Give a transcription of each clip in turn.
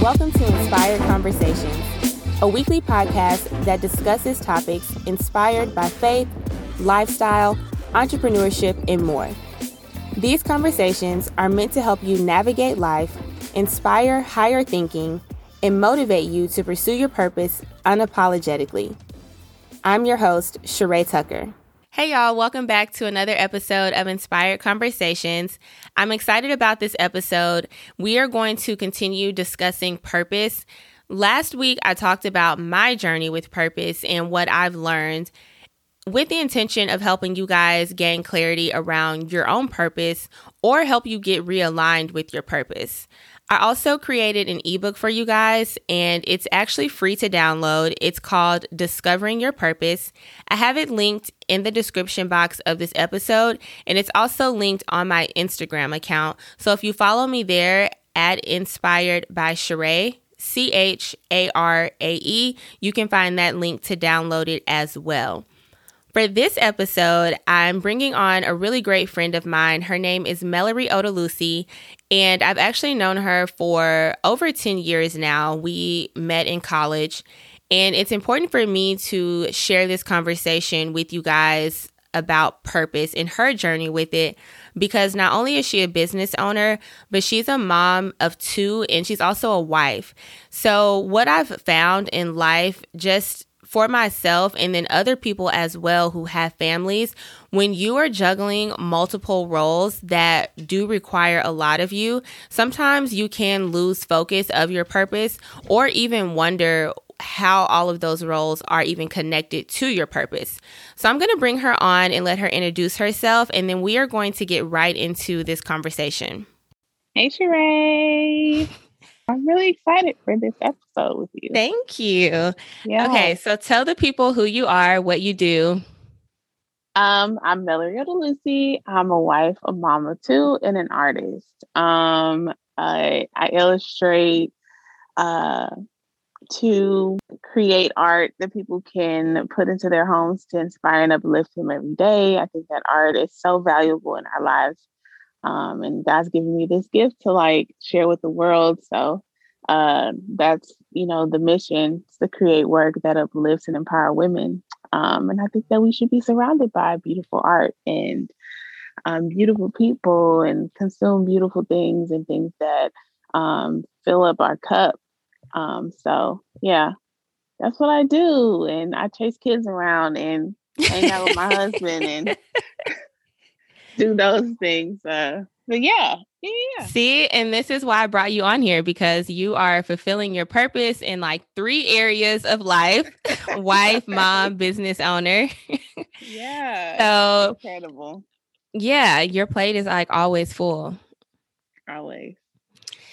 Welcome to Inspired Conversations, a weekly podcast that discusses topics inspired by faith, lifestyle, entrepreneurship, and more. These conversations are meant to help you navigate life, inspire higher thinking, and motivate you to pursue your purpose unapologetically. I'm your host, Charae Tucker. Hey, y'all, welcome back to another episode of Inspired Conversations. I'm excited about this episode. We are going to continue discussing purpose. Last week, I talked about my journey with purpose and what I've learned with the intention of helping you guys gain clarity around your own purpose or help you get realigned with your purpose. I also created an ebook for you guys, and it's actually free to download. It's called Discovering Your Purpose. I have it linked in the description box of this episode, and it's also linked on my Instagram account. So if you follow me there at Inspired by Charae, C H A R A E, you can find that link to download it as well. For this episode, I'm bringing on a really great friend of mine. Her name is Mallory Odalusi, and I've actually known her for over 10 years now. We met in college, and it's important for me to share this conversation with you guys about purpose and her journey with it because not only is she a business owner, but she's a mom of two and she's also a wife. So, what I've found in life just for myself and then other people as well who have families, when you are juggling multiple roles that do require a lot of you, sometimes you can lose focus of your purpose or even wonder how all of those roles are even connected to your purpose. So I'm going to bring her on and let her introduce herself, and then we are going to get right into this conversation. Hey, Charae. I'm really excited for this episode with you. Thank you. Yeah. Okay, so tell the people who you are, what you do. Um, I'm Mallory Lucy. I'm a wife, a mama too, and an artist. Um, I, I illustrate uh, to create art that people can put into their homes to inspire and uplift them every day. I think that art is so valuable in our lives um, and God's given me this gift to like share with the world. So uh, that's you know the mission to create work that uplifts and empower women. Um, and I think that we should be surrounded by beautiful art and um, beautiful people and consume beautiful things and things that um, fill up our cup. Um, so yeah, that's what I do. And I chase kids around and hang out with my husband and do those things. Uh, but yeah, yeah. See, and this is why I brought you on here because you are fulfilling your purpose in like three areas of life wife, mom, business owner. yeah. So incredible. Yeah, your plate is like always full. Always.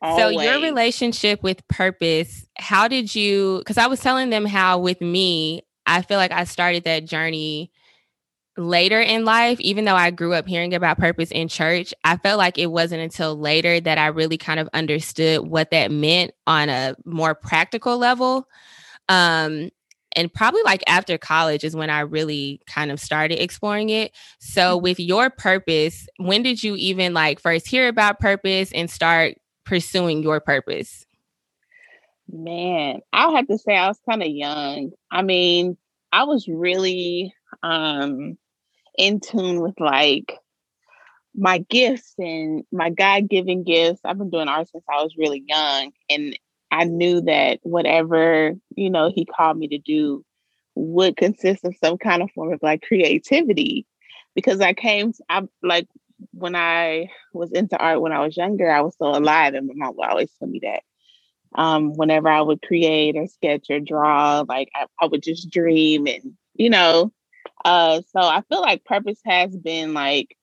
Always. So your relationship with purpose, how did you cuz I was telling them how with me, I feel like I started that journey later in life, even though I grew up hearing about purpose in church, I felt like it wasn't until later that I really kind of understood what that meant on a more practical level. Um, and probably like after college is when I really kind of started exploring it. So, mm-hmm. with your purpose, when did you even like first hear about purpose and start pursuing your purpose? Man, I'll have to say I was kind of young. I mean, I was really um in tune with like my gifts and my God given gifts. I've been doing art since I was really young. And I knew that whatever, you know, he called me to do would consist of some kind of form of like creativity. Because I came, I like when I was into art when I was younger, I was so alive. And my mom would always tell me that. Um, whenever I would create or sketch or draw, like I, I would just dream and, you know, uh, so I feel like purpose has been like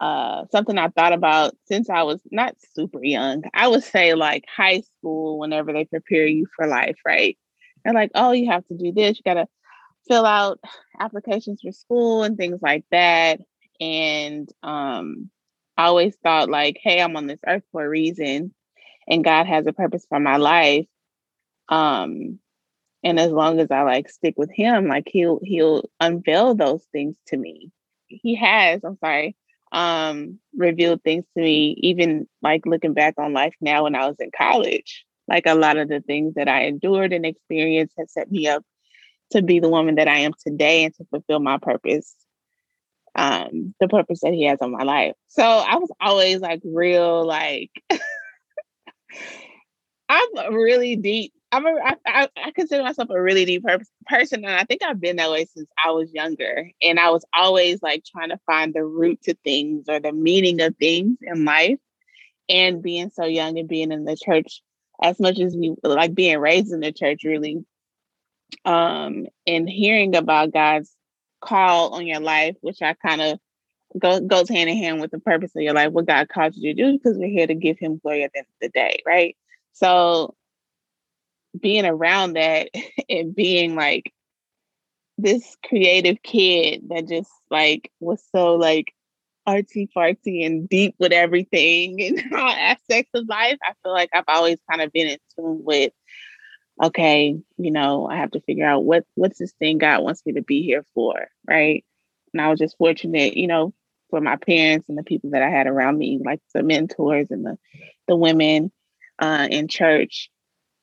uh, something I thought about since I was not super young. I would say like high school, whenever they prepare you for life, right? They're like, oh, you have to do this, you gotta fill out applications for school and things like that. And um, I always thought like, hey, I'm on this earth for a reason, and God has a purpose for my life. Um, and as long as i like stick with him like he'll he'll unveil those things to me he has i'm sorry um, revealed things to me, even like looking back on life now when I was in college. Like a lot of the things that I endured and experienced has set me up to be the woman that I am today and to fulfill my purpose, um, the purpose that He has on my life. So I was always like real, like I'm really deep I'm a, I, I, I consider myself a really deep per- person, and I think I've been that way since I was younger. And I was always like trying to find the root to things or the meaning of things in life. And being so young and being in the church, as much as we like being raised in the church, really, um, and hearing about God's call on your life, which I kind of go, goes hand in hand with the purpose of your life, what God called you to do, because we're here to give Him glory at the end of the day, right? So being around that and being like this creative kid that just like was so like artsy fartsy and deep with everything and all aspects of life. I feel like I've always kind of been in tune with, okay, you know, I have to figure out what what's this thing God wants me to be here for, right? And I was just fortunate, you know, for my parents and the people that I had around me, like the mentors and the the women uh, in church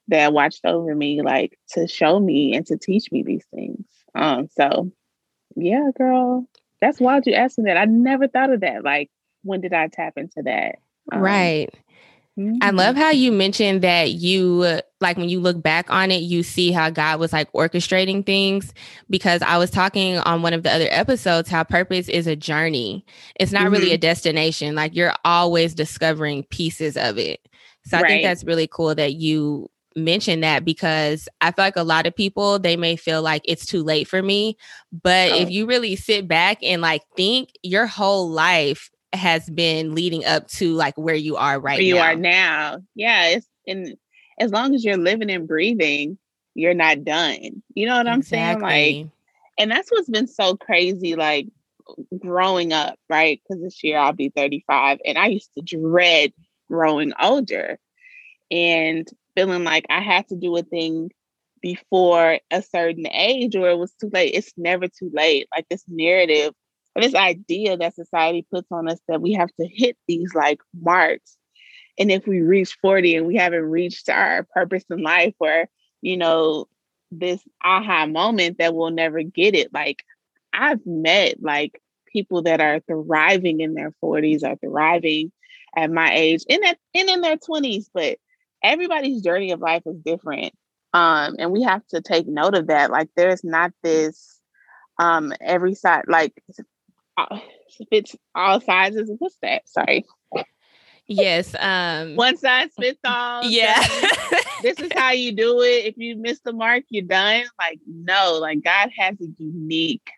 that watched over me, like to show me and to teach me these things. Um, so yeah, girl, that's wild you asked me that. I never thought of that. Like, when did I tap into that? Um, right. Mm-hmm. I love how you mentioned that you like when you look back on it, you see how God was like orchestrating things. Because I was talking on one of the other episodes how purpose is a journey, it's not mm-hmm. really a destination. Like you're always discovering pieces of it. So I right. think that's really cool that you mention that because I feel like a lot of people they may feel like it's too late for me, but oh. if you really sit back and like think your whole life has been leading up to like where you are right where you now. are now. Yeah, it's and as long as you're living and breathing, you're not done. You know what I'm saying? Like and that's what's been so crazy like growing up, right? Cuz this year I'll be 35 and I used to dread growing older. And feeling like I had to do a thing before a certain age or it was too late. It's never too late. Like this narrative or this idea that society puts on us that we have to hit these like marks. And if we reach 40 and we haven't reached our purpose in life or, you know, this aha moment that we'll never get it. Like I've met like people that are thriving in their 40s or thriving at my age and, at, and in their 20s, but everybody's journey of life is different. Um, and we have to take note of that. Like there's not this um every side like uh, fits all sizes. What's that? Sorry. Yes. Um one size fits all. Yeah. this is how you do it. If you miss the mark, you're done. Like, no, like God has a unique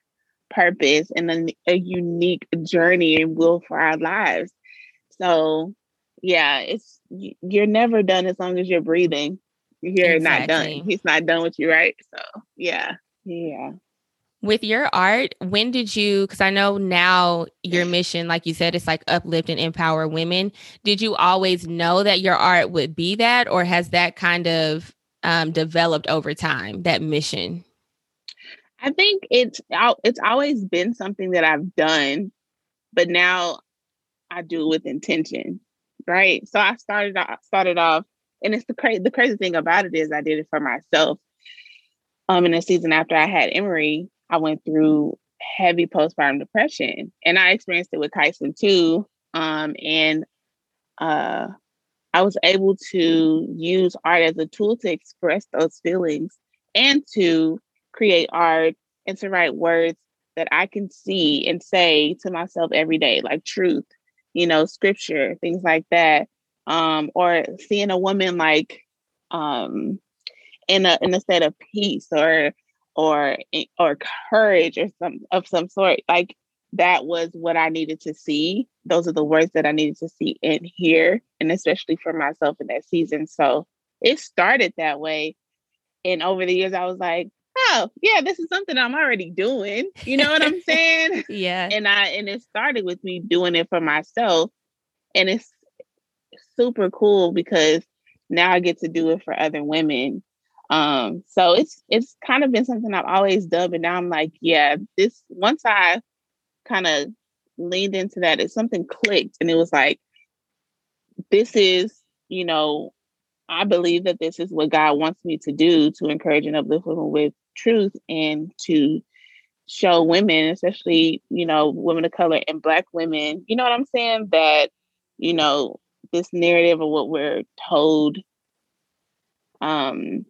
purpose and a, a unique journey and will for our lives. So yeah, it's you're never done as long as you're breathing. You're exactly. not done. He's not done with you, right? So yeah, yeah. With your art, when did you? Because I know now your mission, like you said, it's like uplift and empower women. Did you always know that your art would be that, or has that kind of um, developed over time? That mission. I think it's it's always been something that I've done, but now I do it with intention right? So I started off, started off, and it's the crazy the crazy thing about it is I did it for myself. Um, in the season after I had Emory, I went through heavy postpartum depression, and I experienced it with Kyson too. Um, and uh, I was able to use art as a tool to express those feelings and to create art and to write words that I can see and say to myself every day, like truth, you know, scripture, things like that. Um, or seeing a woman like um in a in a state of peace or or or courage or some of some sort. Like that was what I needed to see. Those are the words that I needed to see and hear, and especially for myself in that season. So it started that way. And over the years, I was like, oh yeah this is something i'm already doing. You know what i'm saying? Yeah. And i and it started with me doing it for myself. And it's super cool because now i get to do it for other women. Um so it's it's kind of been something i've always done but now i'm like yeah this once i kind of leaned into that. It's something clicked and it was like, this is, you know, I believe that this is what God wants me to do to encourage and uplift women with truth and to show women, especially, you know, women of color and black women, you know what I'm saying? That, you know, this narrative of what we're told um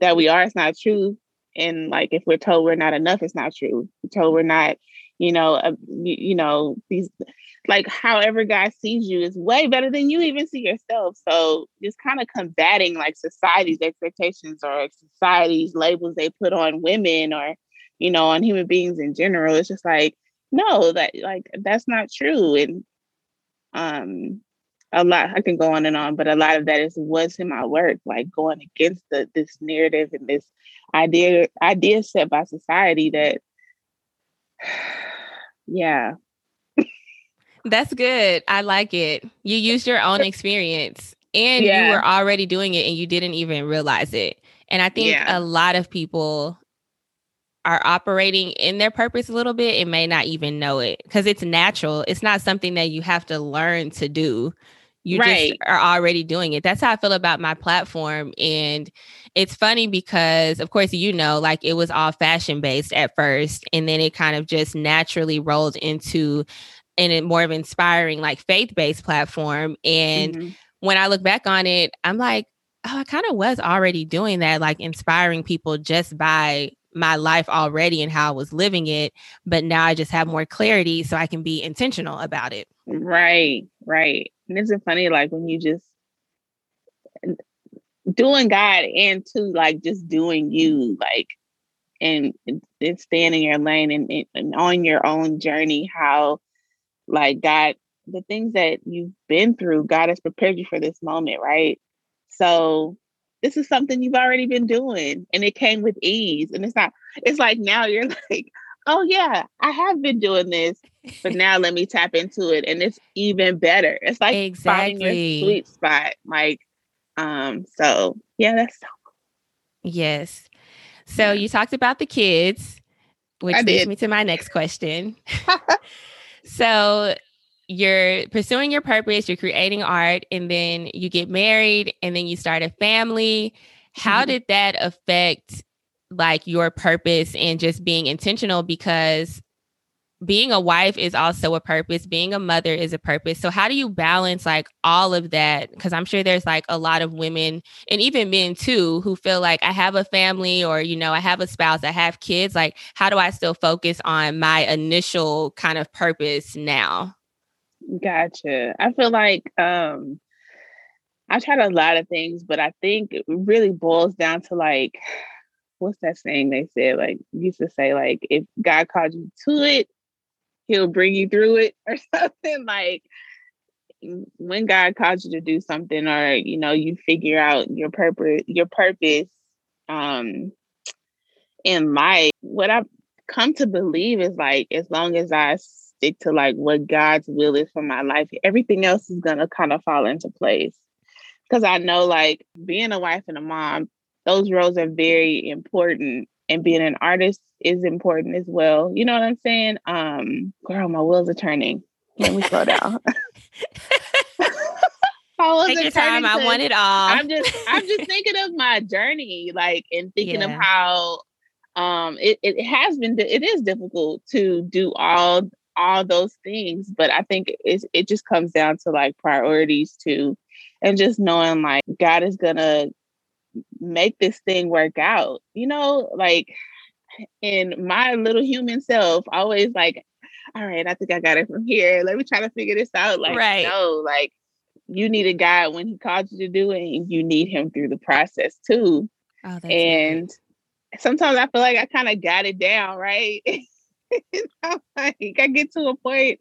that we are is not true. And like if we're told we're not enough, it's not true. We're told we're not, you know, uh, you, you know, these like however God sees you is way better than you even see yourself. So just kind of combating like society's expectations or society's labels they put on women or, you know, on human beings in general. It's just like, no, that like that's not true. And um a lot I can go on and on, but a lot of that is what's in my work, like going against the this narrative and this idea idea set by society that yeah that's good. I like it. You used your own experience and yeah. you were already doing it and you didn't even realize it. And I think yeah. a lot of people are operating in their purpose a little bit and may not even know it because it's natural. It's not something that you have to learn to do. You right. just are already doing it. That's how I feel about my platform. And it's funny because, of course, you know, like it was all fashion based at first, and then it kind of just naturally rolled into and a more of inspiring like faith-based platform and mm-hmm. when i look back on it i'm like oh i kind of was already doing that like inspiring people just by my life already and how i was living it but now i just have more clarity so i can be intentional about it right right and isn't funny like when you just doing god and to like just doing you like and, and staying in your lane and, and on your own journey how like God, the things that you've been through, God has prepared you for this moment, right? So this is something you've already been doing and it came with ease. And it's not, it's like now you're like, oh yeah, I have been doing this, but now let me tap into it. And it's even better. It's like exactly. finding your sweet spot. Like, um, so yeah, that's so cool. Yes. So you talked about the kids, which leads me to my next question. So you're pursuing your purpose, you're creating art, and then you get married, and then you start a family. How mm-hmm. did that affect like your purpose and just being intentional? Because being a wife is also a purpose being a mother is a purpose. So how do you balance like all of that? Because i'm sure there's like a lot of women and even men too who feel like i have a family or you know i have a spouse i have kids. Like how do i still focus on my initial kind of purpose now? Gotcha. I feel like um i tried a lot of things but i think it really boils down to like what's that saying they said like used to say like if god called you to it he'll bring you through it or something like when God calls you to do something or you know you figure out your purpose your purpose um in life what I've come to believe is like as long as I stick to like what God's will is for my life everything else is going to kind of fall into place. Because I know like being a wife and a mom those roles are very important and being an artist is important as well. You know what I'm saying? Um, girl, my wheels are turning. Let me slow down. Take your time. I want it all. I'm just I'm just thinking of my journey, like and thinking yeah. of how um it, it has been it is difficult to do all all those things, but I think it it just comes down to like priorities too. And just knowing like God is gonna make this thing work out. You know, like in my little human self, always like, all right, I think I got it from here. Let me try to figure this out. Like, right. no, like you need a guy when he called you to do it, and you need him through the process too. Oh, and good. sometimes I feel like I kind of got it down, right? like I get to a point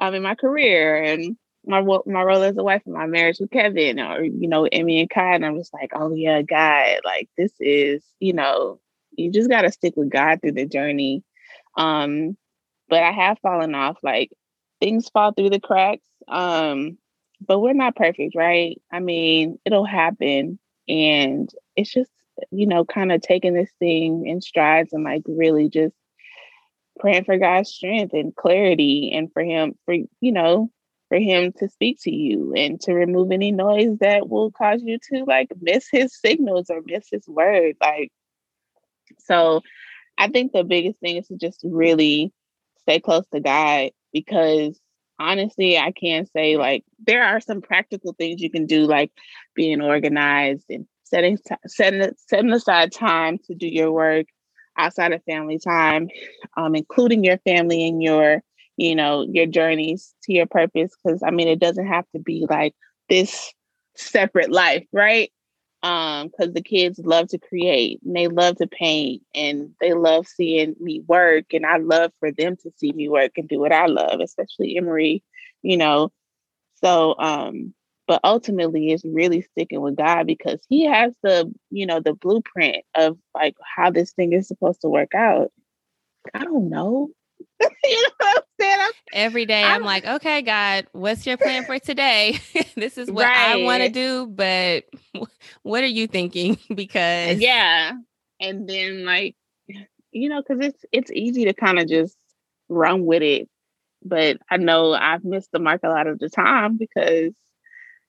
um in my career and my my role as a wife and my marriage with Kevin or you know Emmy and Kai and I'm just like oh yeah God like this is you know you just got to stick with God through the journey. Um but I have fallen off like things fall through the cracks um but we're not perfect right? I mean it'll happen and it's just you know kind of taking this thing in strides and like really just praying for God's strength and clarity and for him for you know for him to speak to you and to remove any noise that will cause you to like miss his signals or miss his word like so I think the biggest thing is to just really stay close to God because honestly, I can say like there are some practical things you can do, like being organized and setting setting setting aside time to do your work outside of family time, um, including your family in your you know your journeys to your purpose. Because I mean, it doesn't have to be like this separate life, right? um because the kids love to create and they love to paint and they love seeing me work and i love for them to see me work and do what i love especially emery you know so um but ultimately it's really sticking with god because he has the you know the blueprint of like how this thing is supposed to work out i don't know you know what I'm I'm, Every day I'm, I'm, like, okay, God, what's your plan for today? this is what right. I want to do, but what are you thinking? because yeah, and then like, you know, because it's it's easy to kind of just run with it, but I know I've missed the mark a lot of the time because,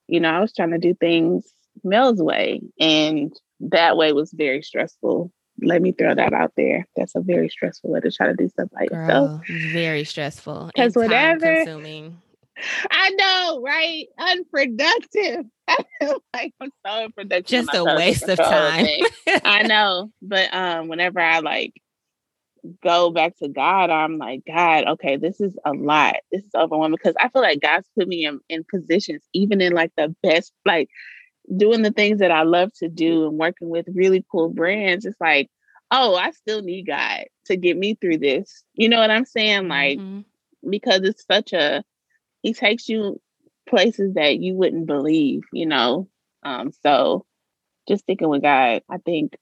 you know, I was trying to do things Mel's way, and that way was very stressful let me throw that out there. That's a very stressful way to try to do stuff by Girl, yourself. Very stressful. Because whatever. Consuming. I know, right? Unproductive. like I'm so unproductive. Just a waste of time. I know, but um, whenever I like go back to God, I'm like, God, okay, this is a lot. This is overwhelming because I feel like God's put me in, in positions, even in like the best, like doing the things that I love to do and working with really cool brands, it's like, oh, I still need God to get me through this. You know what I'm saying? Like, mm-hmm. because it's such a, he takes you places that you wouldn't believe, you know? Um, so just sticking with God, I think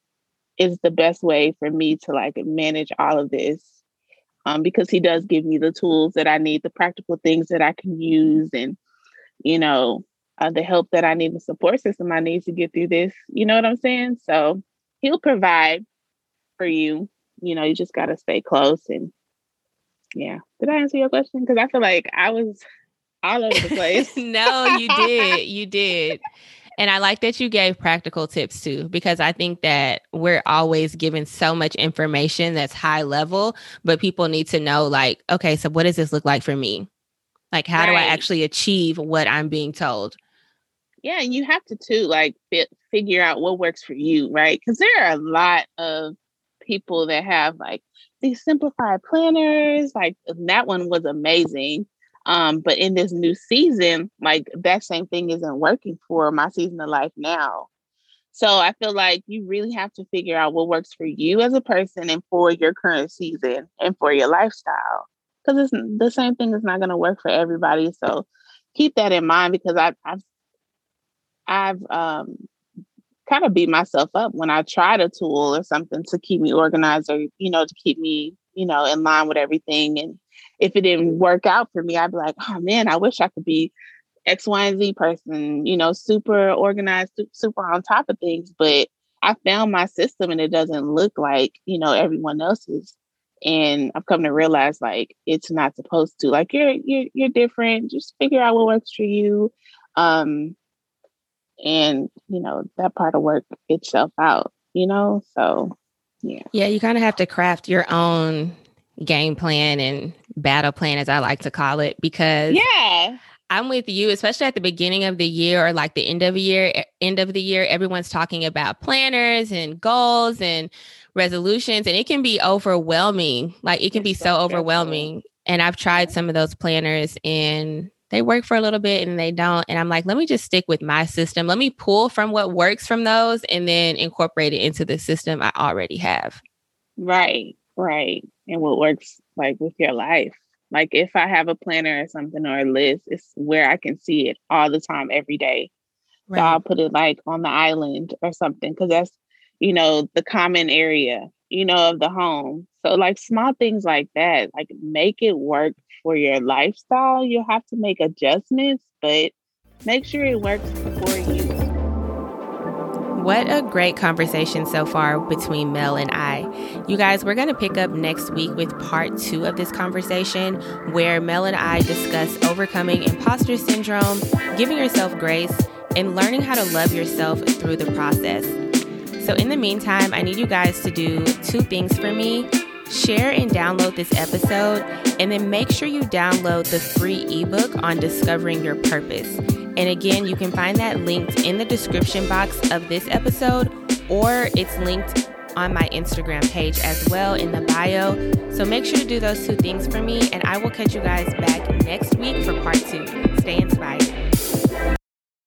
is the best way for me to like manage all of this. Um, because he does give me the tools that I need, the practical things that I can use and, you know, uh, the help that I need, the support system I need to get through this. You know what I'm saying? So he'll provide for you. You know, you just got to stay close. And yeah, did I answer your question? Because I feel like I was all over the place. no, you did. You did. And I like that you gave practical tips too, because I think that we're always given so much information that's high level, but people need to know, like, okay, so what does this look like for me? Like, how right. do I actually achieve what I'm being told? Yeah, and you have to too like fit, figure out what works for you, right? Because there are a lot of people that have like these simplified planners. Like that one was amazing. Um, but in this new season, like that same thing isn't working for my season of life now. So I feel like you really have to figure out what works for you as a person and for your current season and for your lifestyle. Because it's the same thing is not going to work for everybody. So keep that in mind because I, I've I've um, kind of beat myself up when I tried a tool or something to keep me organized or, you know, to keep me, you know, in line with everything. And if it didn't work out for me, I'd be like, oh man, I wish I could be X, Y, and Z person, you know, super organized, super on top of things. But I found my system and it doesn't look like, you know, everyone else's. And I've come to realize like it's not supposed to. Like you're you're you're different. Just figure out what works for you. Um, and you know that part of work itself out you know so yeah yeah you kind of have to craft your own game plan and battle plan as i like to call it because yeah I'm with you, especially at the beginning of the year or like the end of the year. End of the year, everyone's talking about planners and goals and resolutions, and it can be overwhelming. Like it can be so, overwhelming. And I've tried some of those planners, and they work for a little bit and they don't. And I'm like, let me just stick with my system. Let me pull from what works from those and then incorporate it into the system I already have. Right, right. And what works like with your life. Like if I have a planner or something or a list, it's where I can see it all the time, every day. Right. So I'll put it like on the island or something because that's, you know, the common area, you know, of the home. So like small things like that, like make it work for your lifestyle, you'll have to make adjustments, but make sure it works for you. What a great conversation so far between Mel and I. You guys, we're going to pick up next week with part two of this conversation where Mel and I discuss overcoming imposter syndrome, giving yourself grace, and learning how to love yourself through the process. So, in the meantime, I need you guys to do two things for me. Share and download this episode, and then make sure you download the free ebook on discovering your purpose. And again, you can find that linked in the description box of this episode, or it's linked on my Instagram page as well in the bio. So make sure to do those two things for me, and I will catch you guys back next week for part two. Stay inspired.